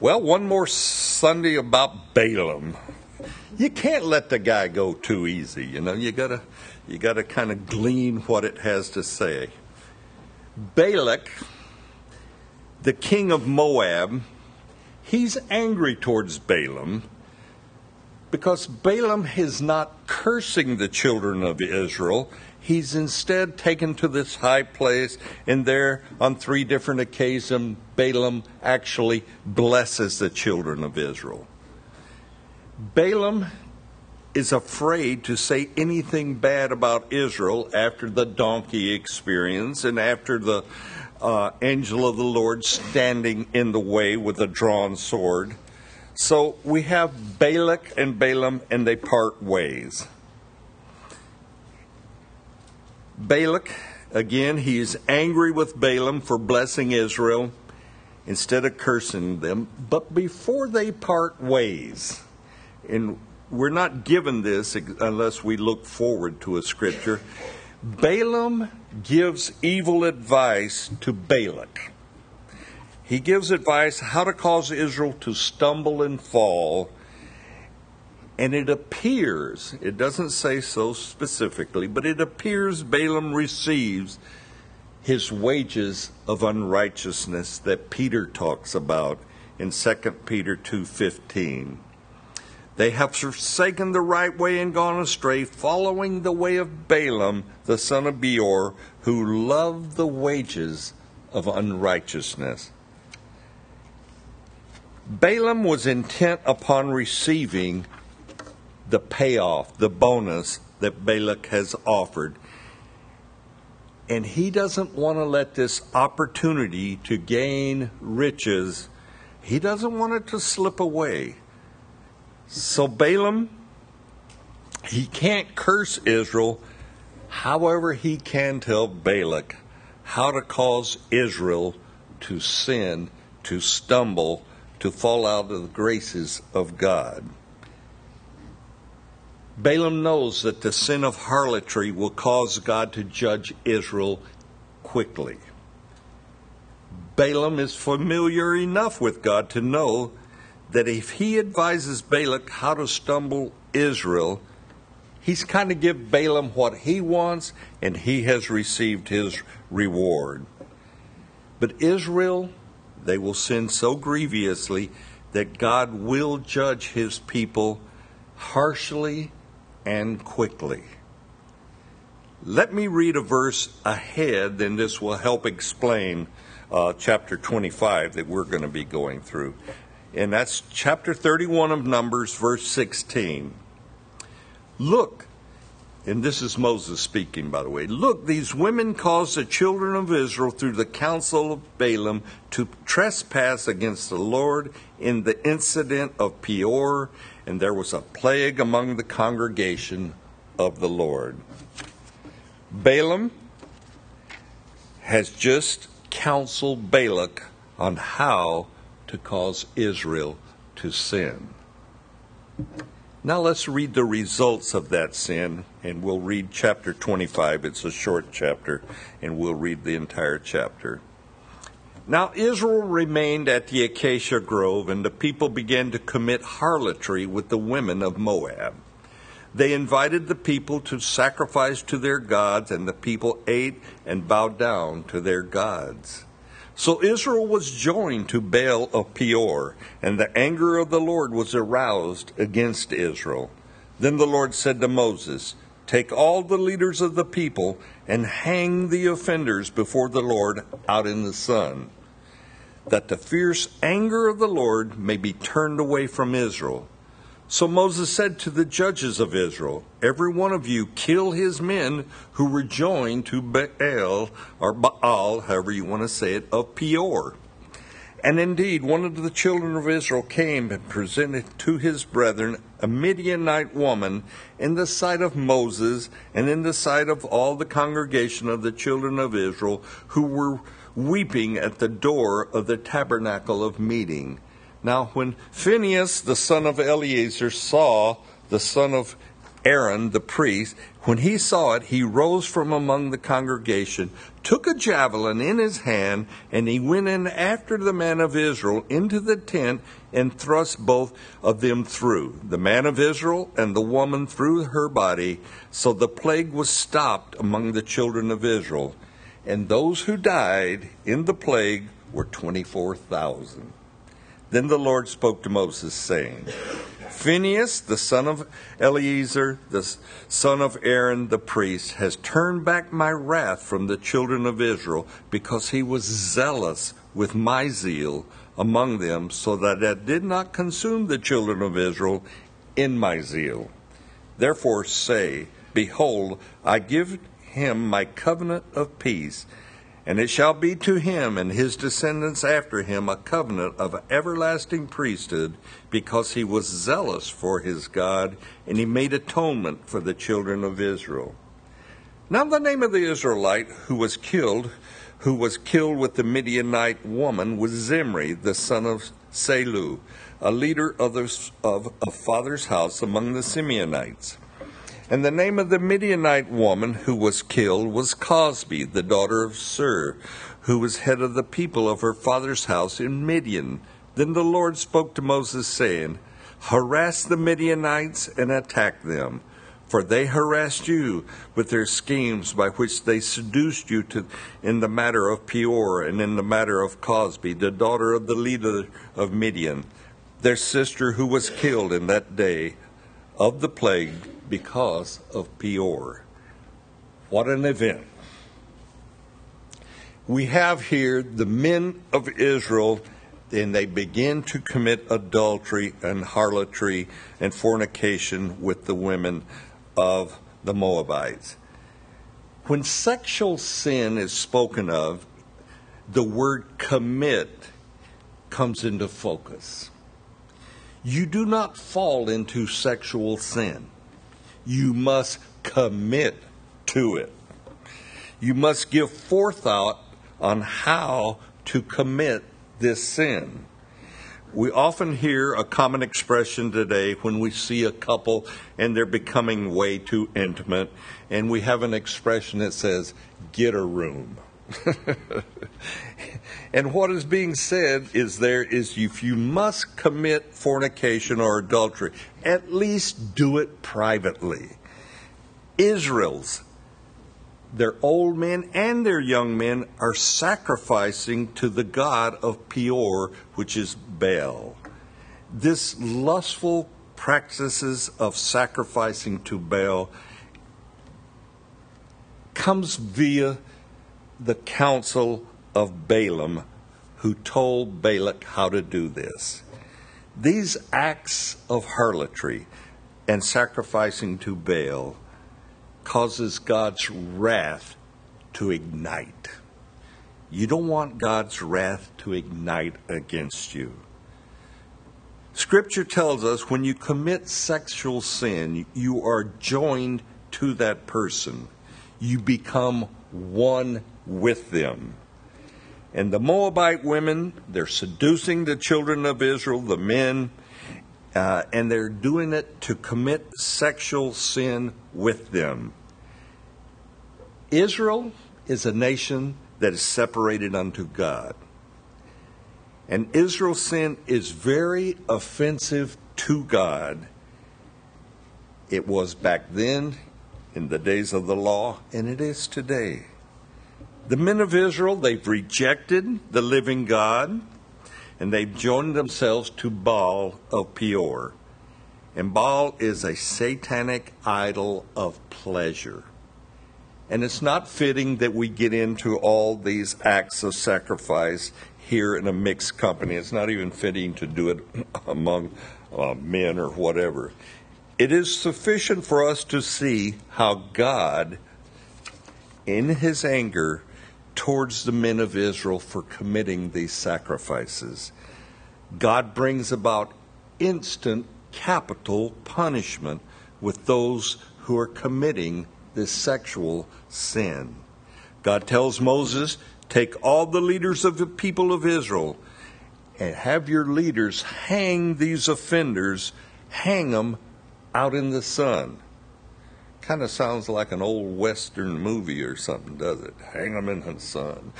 Well, one more Sunday about Balaam. You can't let the guy go too easy, you know. You gotta, you gotta kind of glean what it has to say. Balak, the king of Moab, he's angry towards Balaam because Balaam is not cursing the children of Israel. He's instead taken to this high place, and there, on three different occasions, Balaam actually blesses the children of Israel. Balaam is afraid to say anything bad about Israel after the donkey experience and after the uh, angel of the Lord standing in the way with a drawn sword. So we have Balak and Balaam, and they part ways. Balak, again, he is angry with Balaam for blessing Israel instead of cursing them. But before they part ways, and we're not given this unless we look forward to a scripture, Balaam gives evil advice to Balak. He gives advice how to cause Israel to stumble and fall and it appears, it doesn't say so specifically, but it appears Balaam receives his wages of unrighteousness that Peter talks about in 2 Peter 2:15. They have forsaken the right way and gone astray, following the way of Balaam, the son of Beor, who loved the wages of unrighteousness. Balaam was intent upon receiving the payoff, the bonus that Balak has offered. And he doesn't want to let this opportunity to gain riches, he doesn't want it to slip away. So Balaam, he can't curse Israel. However, he can tell Balak how to cause Israel to sin, to stumble, to fall out of the graces of God. Balaam knows that the sin of harlotry will cause God to judge Israel quickly. Balaam is familiar enough with God to know that if he advises Balak how to stumble Israel, he's kind of give Balaam what he wants and he has received his reward. But Israel, they will sin so grievously that God will judge his people harshly and quickly. Let me read a verse ahead, then this will help explain uh, chapter 25 that we're going to be going through. And that's chapter 31 of Numbers, verse 16. Look, and this is Moses speaking, by the way. Look, these women caused the children of Israel through the counsel of Balaam to trespass against the Lord in the incident of Peor and there was a plague among the congregation of the Lord. Balaam has just counseled Balak on how to cause Israel to sin. Now let's read the results of that sin, and we'll read chapter 25. It's a short chapter, and we'll read the entire chapter. Now Israel remained at the acacia grove, and the people began to commit harlotry with the women of Moab. They invited the people to sacrifice to their gods, and the people ate and bowed down to their gods. So Israel was joined to Baal of Peor, and the anger of the Lord was aroused against Israel. Then the Lord said to Moses, Take all the leaders of the people and hang the offenders before the Lord out in the sun that the fierce anger of the Lord may be turned away from Israel. So Moses said to the judges of Israel, Every one of you kill his men who were joined to Baal, or Baal, however you want to say it, of Peor. And indeed, one of the children of Israel came and presented to his brethren a Midianite woman in the sight of Moses and in the sight of all the congregation of the children of Israel who were weeping at the door of the tabernacle of meeting. Now, when Phinehas, the son of Eleazar, saw the son of Aaron the priest, when he saw it, he rose from among the congregation, took a javelin in his hand, and he went in after the man of Israel into the tent and thrust both of them through, the man of Israel and the woman through her body. So the plague was stopped among the children of Israel. And those who died in the plague were 24,000. Then the Lord spoke to Moses, saying, Phinehas, the son of Eleazar, the son of Aaron the priest, has turned back my wrath from the children of Israel because he was zealous with my zeal among them, so that I did not consume the children of Israel in my zeal. Therefore say, Behold, I give him my covenant of peace and it shall be to him and his descendants after him a covenant of everlasting priesthood, because he was zealous for his God, and he made atonement for the children of Israel. Now the name of the Israelite who was killed, who was killed with the Midianite woman, was Zimri, the son of Salu, a leader of, the, of a father's house among the Simeonites. And the name of the Midianite woman who was killed was Cosbi, the daughter of Sur, who was head of the people of her father's house in Midian. Then the Lord spoke to Moses, saying, Harass the Midianites and attack them, for they harassed you with their schemes by which they seduced you to, in the matter of Peor and in the matter of Cosbi, the daughter of the leader of Midian, their sister who was killed in that day of the plague because of Peor. What an event. We have here the men of Israel, and they begin to commit adultery and harlotry and fornication with the women of the Moabites. When sexual sin is spoken of, the word commit comes into focus. You do not fall into sexual sin you must commit to it. You must give forethought on how to commit this sin. We often hear a common expression today when we see a couple and they're becoming way too intimate, and we have an expression that says, get a room. and what is being said is there is if you must commit fornication or adultery, at least do it privately. Israel's their old men and their young men are sacrificing to the god of Peor, which is Baal. This lustful practices of sacrificing to Baal comes via the counsel of Balaam, who told Balak how to do this. These acts of harlotry and sacrificing to Baal causes God's wrath to ignite. You don't want God's wrath to ignite against you. Scripture tells us when you commit sexual sin, you are joined to that person. You become one with them. And the Moabite women, they're seducing the children of Israel, the men, uh, and they're doing it to commit sexual sin with them. Israel is a nation that is separated unto God. And Israel's sin is very offensive to God. It was back then in the days of the law, and it is today. The men of Israel, they've rejected the living God and they've joined themselves to Baal of Peor. And Baal is a satanic idol of pleasure. And it's not fitting that we get into all these acts of sacrifice here in a mixed company. It's not even fitting to do it among uh, men or whatever. It is sufficient for us to see how God, in his anger, towards the men of Israel for committing these sacrifices. God brings about instant capital punishment with those who are committing this sexual sin. God tells Moses, Take all the leaders of the people of Israel and have your leaders hang these offenders, hang them out in the sun. Kind of sounds like an old Western movie or something, does it? Hang them in the sun.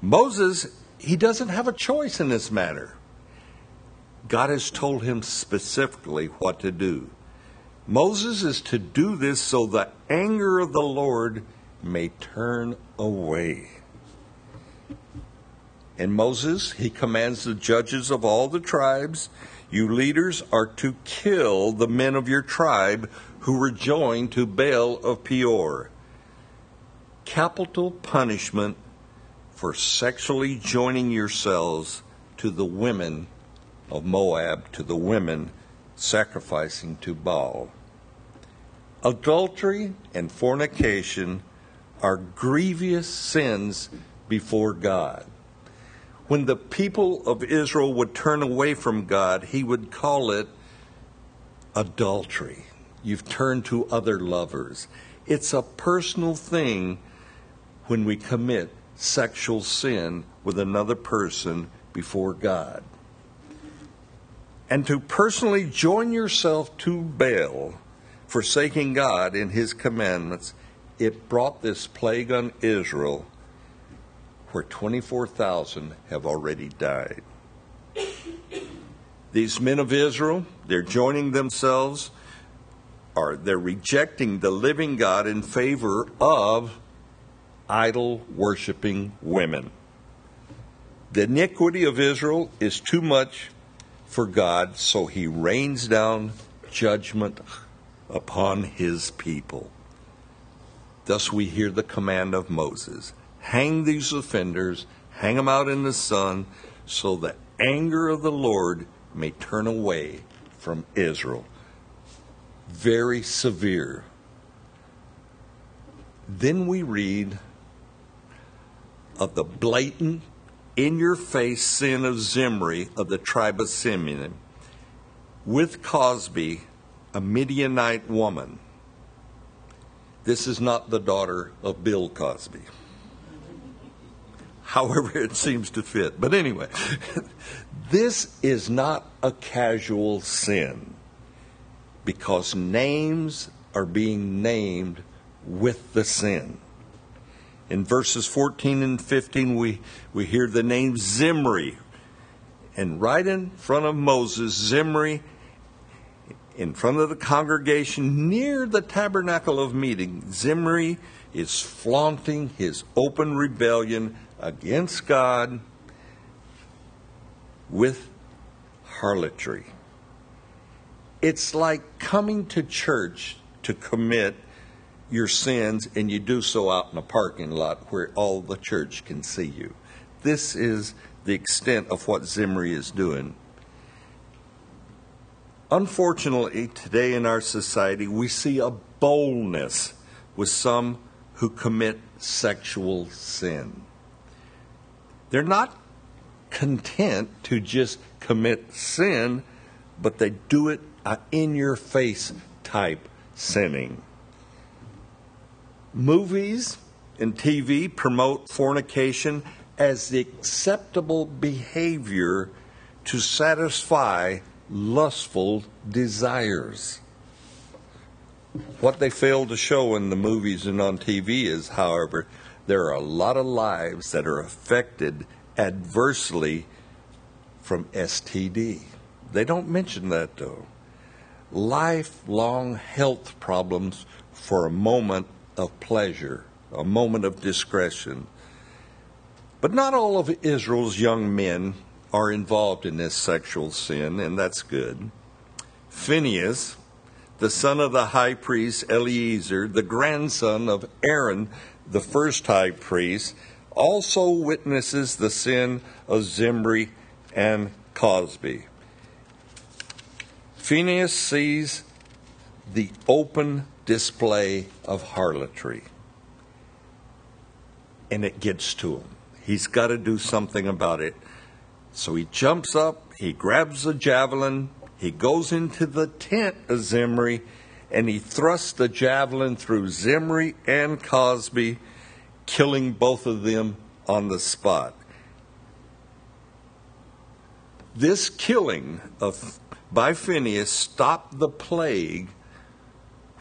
Moses, he doesn't have a choice in this matter. God has told him specifically what to do. Moses is to do this so the anger of the Lord may turn away. And Moses, he commands the judges of all the tribes, you leaders are to kill the men of your tribe who were joined to Baal of Peor. Capital punishment for sexually joining yourselves to the women of Moab, to the women sacrificing to Baal. Adultery and fornication are grievous sins before God. When the people of Israel would turn away from God, he would call it adultery. You've turned to other lovers. It's a personal thing when we commit sexual sin with another person before God. And to personally join yourself to Baal, forsaking God in his commandments, it brought this plague on Israel where 24,000 have already died. These men of Israel, they're joining themselves are they're rejecting the living God in favor of idol worshiping women. The iniquity of Israel is too much for God, so he rains down judgment upon his people. Thus we hear the command of Moses hang these offenders, hang them out in the sun, so the anger of the Lord may turn away from Israel very severe. Then we read of the blatant, in your face sin of Zimri of the tribe of Simeon with Cosbi, a Midianite woman. This is not the daughter of Bill Cosby. However, it seems to fit. But anyway, this is not a casual sin because names are being named with the sin. In verses 14 and 15, we, we hear the name Zimri. And right in front of Moses, Zimri, in front of the congregation near the tabernacle of meeting, Zimri is flaunting his open rebellion against God with harlotry. It's like coming to church to commit your sins and you do so out in a parking lot where all the church can see you. This is the extent of what Zimri is doing. Unfortunately, today in our society, we see a boldness with some who commit sexual sin. They're not content to just commit sin, but they do it in your face type sinning. Movies and TV promote fornication as the acceptable behavior to satisfy lustful desires. What they fail to show in the movies and on TV is, however, there are a lot of lives that are affected adversely from STD. They don't mention that though lifelong health problems for a moment of pleasure, a moment of discretion. But not all of Israel's young men are involved in this sexual sin, and that's good. Phineas, the son of the high priest Eleazar, the grandson of Aaron, the first high priest, also witnesses the sin of Zimri and Cosbi. Phineas sees the open display of harlotry, and it gets to him. He's got to do something about it. So he jumps up, he grabs a javelin, he goes into the tent of Zimri, and he thrusts the javelin through Zimri and Cosbi, killing both of them on the spot. This killing of by Phineas stopped the plague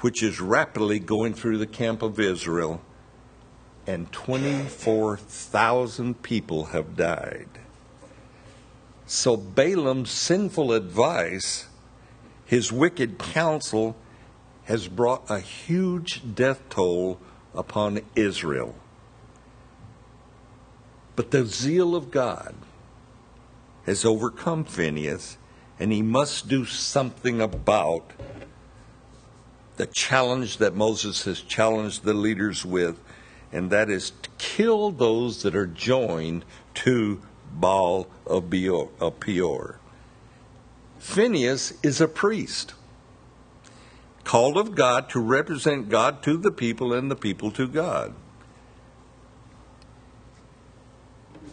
which is rapidly going through the camp of Israel, and 24,000 people have died. So Balaam's sinful advice, his wicked counsel, has brought a huge death toll upon Israel. But the zeal of God has overcome Phineas, and he must do something about the challenge that Moses has challenged the leaders with, and that is to kill those that are joined to Baal of Peor. Phineas is a priest, called of God to represent God to the people and the people to God.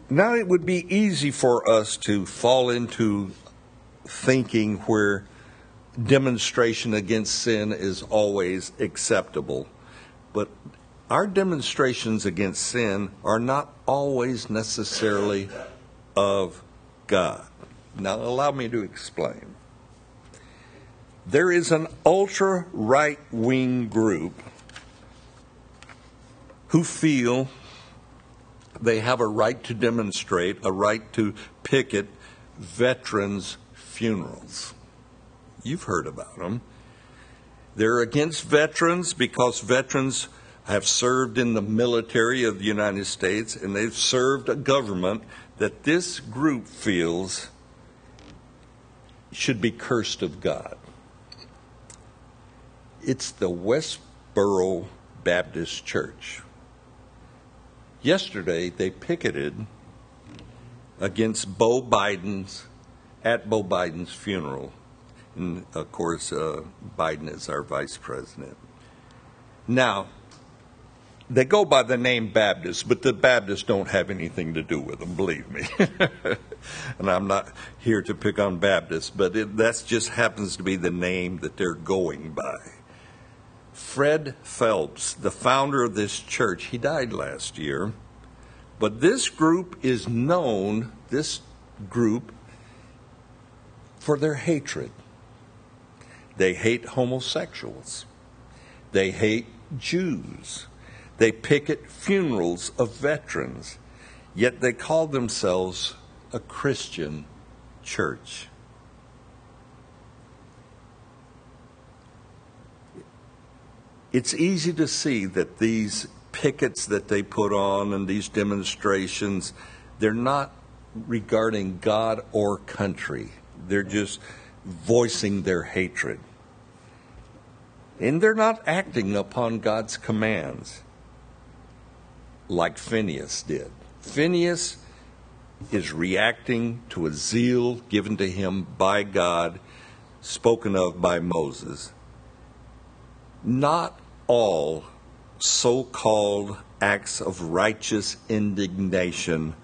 Now, it would be easy for us to fall into thinking where demonstration against sin is always acceptable. But our demonstrations against sin are not always necessarily of God. Now, allow me to explain. There is an ultra right wing group who feel they have a right to demonstrate, a right to picket veterans' funerals. You've heard about them. They're against veterans because veterans have served in the military of the United States and they've served a government that this group feels should be cursed of God. It's the Westboro Baptist Church. Yesterday, they picketed against Beau Biden's, at Beau Biden's funeral. And of course, uh, Biden is our vice president. Now, they go by the name Baptist, but the Baptists don't have anything to do with them, believe me. and I'm not here to pick on Baptists, but that just happens to be the name that they're going by. Fred Phelps, the founder of this church, he died last year. But this group is known, this group, for their hatred. They hate homosexuals. They hate Jews. They picket funerals of veterans. Yet they call themselves a Christian church. it's easy to see that these pickets that they put on and these demonstrations, they're not regarding God or country. They're just voicing their hatred. And they're not acting upon God's commands like Phineas did. Phineas is reacting to a zeal given to him by God, spoken of by Moses. Not all so called acts of righteous indignation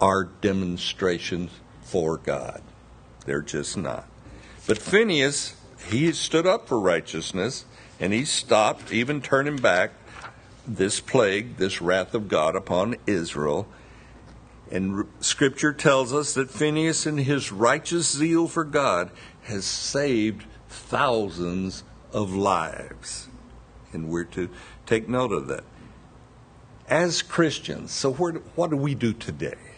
are demonstrations for God. They're just not. But Phineas, he stood up for righteousness and he stopped, even turning back this plague, this wrath of God upon Israel. And scripture tells us that Phineas, in his righteous zeal for God, has saved thousands of lives. And we're to take note of that. As Christians, so what do we do today?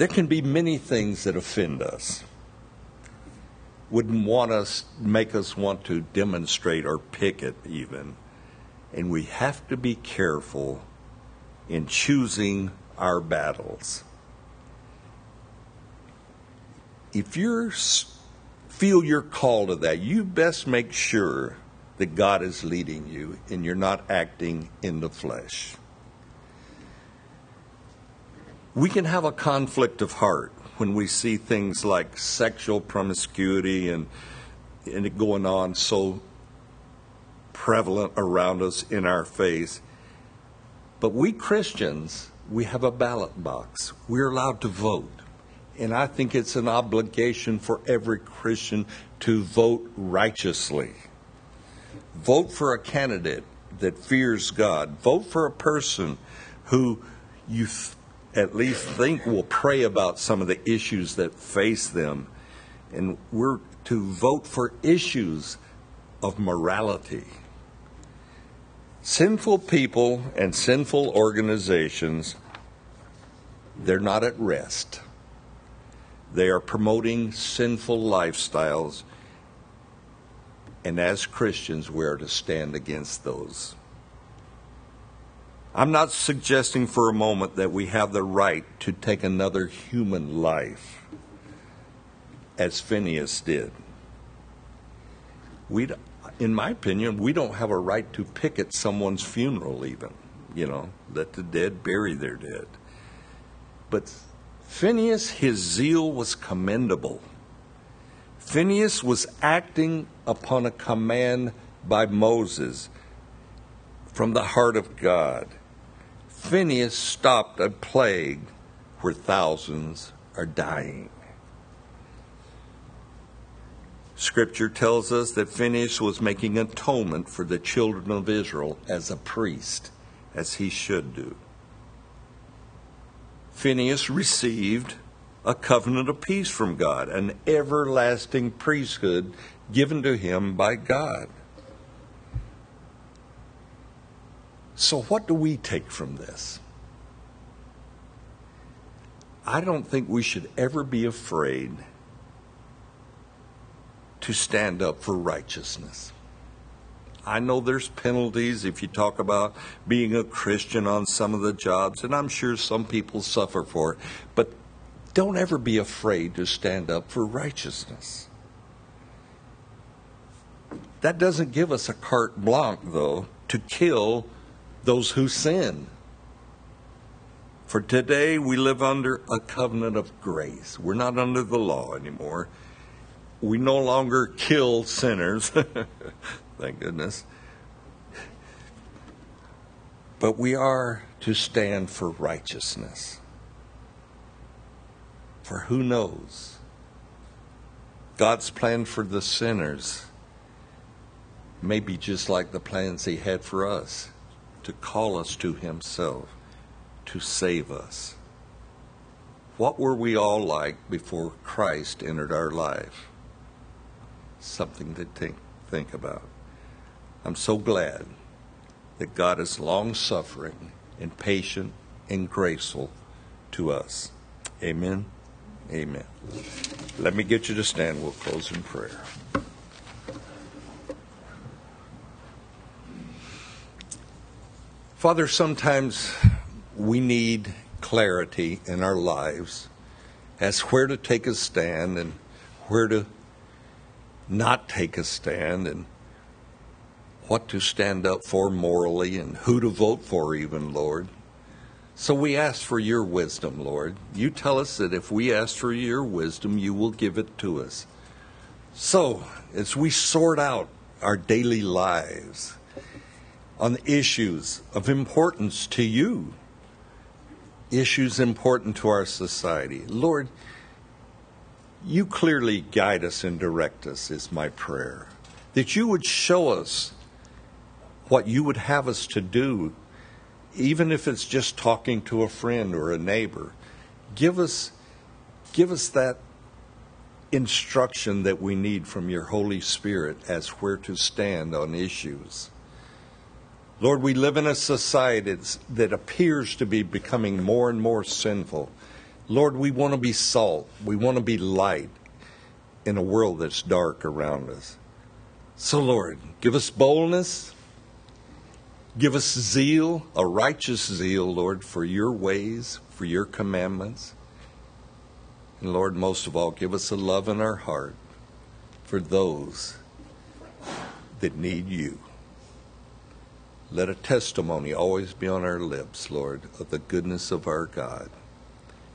There can be many things that offend us. Wouldn't want us, make us want to demonstrate or picket even. And we have to be careful in choosing our battles. If you feel you're called to that, you best make sure that God is leading you and you're not acting in the flesh. We can have a conflict of heart when we see things like sexual promiscuity and, and it going on so prevalent around us in our face. But we Christians, we have a ballot box. We're allowed to vote. And I think it's an obligation for every Christian to vote righteously. Vote for a candidate that fears God. Vote for a person who you at least think will pray about some of the issues that face them. And we're to vote for issues of morality. Sinful people and sinful organizations, they're not at rest. They are promoting sinful lifestyles, and as Christians, we are to stand against those. I'm not suggesting for a moment that we have the right to take another human life, as Phineas did. We, in my opinion, we don't have a right to picket someone's funeral, even. You know, let the dead bury their dead. But Phineas, his zeal was commendable. Phineas was acting upon a command by Moses from the heart of God. Phineas stopped a plague where thousands are dying. Scripture tells us that Phineas was making atonement for the children of Israel as a priest, as he should do. Phineas received a covenant of peace from God, an everlasting priesthood given to him by God. So, what do we take from this? I don't think we should ever be afraid to stand up for righteousness. I know there's penalties if you talk about being a Christian on some of the jobs, and I'm sure some people suffer for it. But don't ever be afraid to stand up for righteousness. That doesn't give us a carte blanche, though, to kill those who sin. For today we live under a covenant of grace. We're not under the law anymore. We no longer kill sinners. Thank goodness. But we are to stand for righteousness. For who knows? God's plan for the sinners may be just like the plans He had for us to call us to Himself, to save us. What were we all like before Christ entered our life? Something to think, think about. I'm so glad that God is long suffering and patient and graceful to us. Amen. Amen. Let me get you to stand. We'll close in prayer. Father, sometimes we need clarity in our lives as where to take a stand and where to not take a stand and what to stand up for morally and who to vote for, even, Lord. So we ask for your wisdom, Lord. You tell us that if we ask for your wisdom, you will give it to us. So, as we sort out our daily lives, on issues of importance to you, issues important to our society. Lord, you clearly guide us and direct us, is my prayer. That you would show us what you would have us to do, even if it's just talking to a friend or a neighbor. Give us, give us that instruction that we need from your Holy Spirit as where to stand on issues. Lord, we live in a society that appears to be becoming more and more sinful. Lord, we want to be salt. We want to be light in a world that's dark around us. So, Lord, give us boldness. Give us zeal, a righteous zeal, Lord, for your ways, for your commandments. And Lord, most of all, give us a love in our heart for those that need you. Let a testimony always be on our lips, Lord, of the goodness of our God.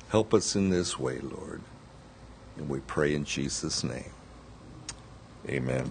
Help us in this way, Lord. And we pray in Jesus' name. Amen.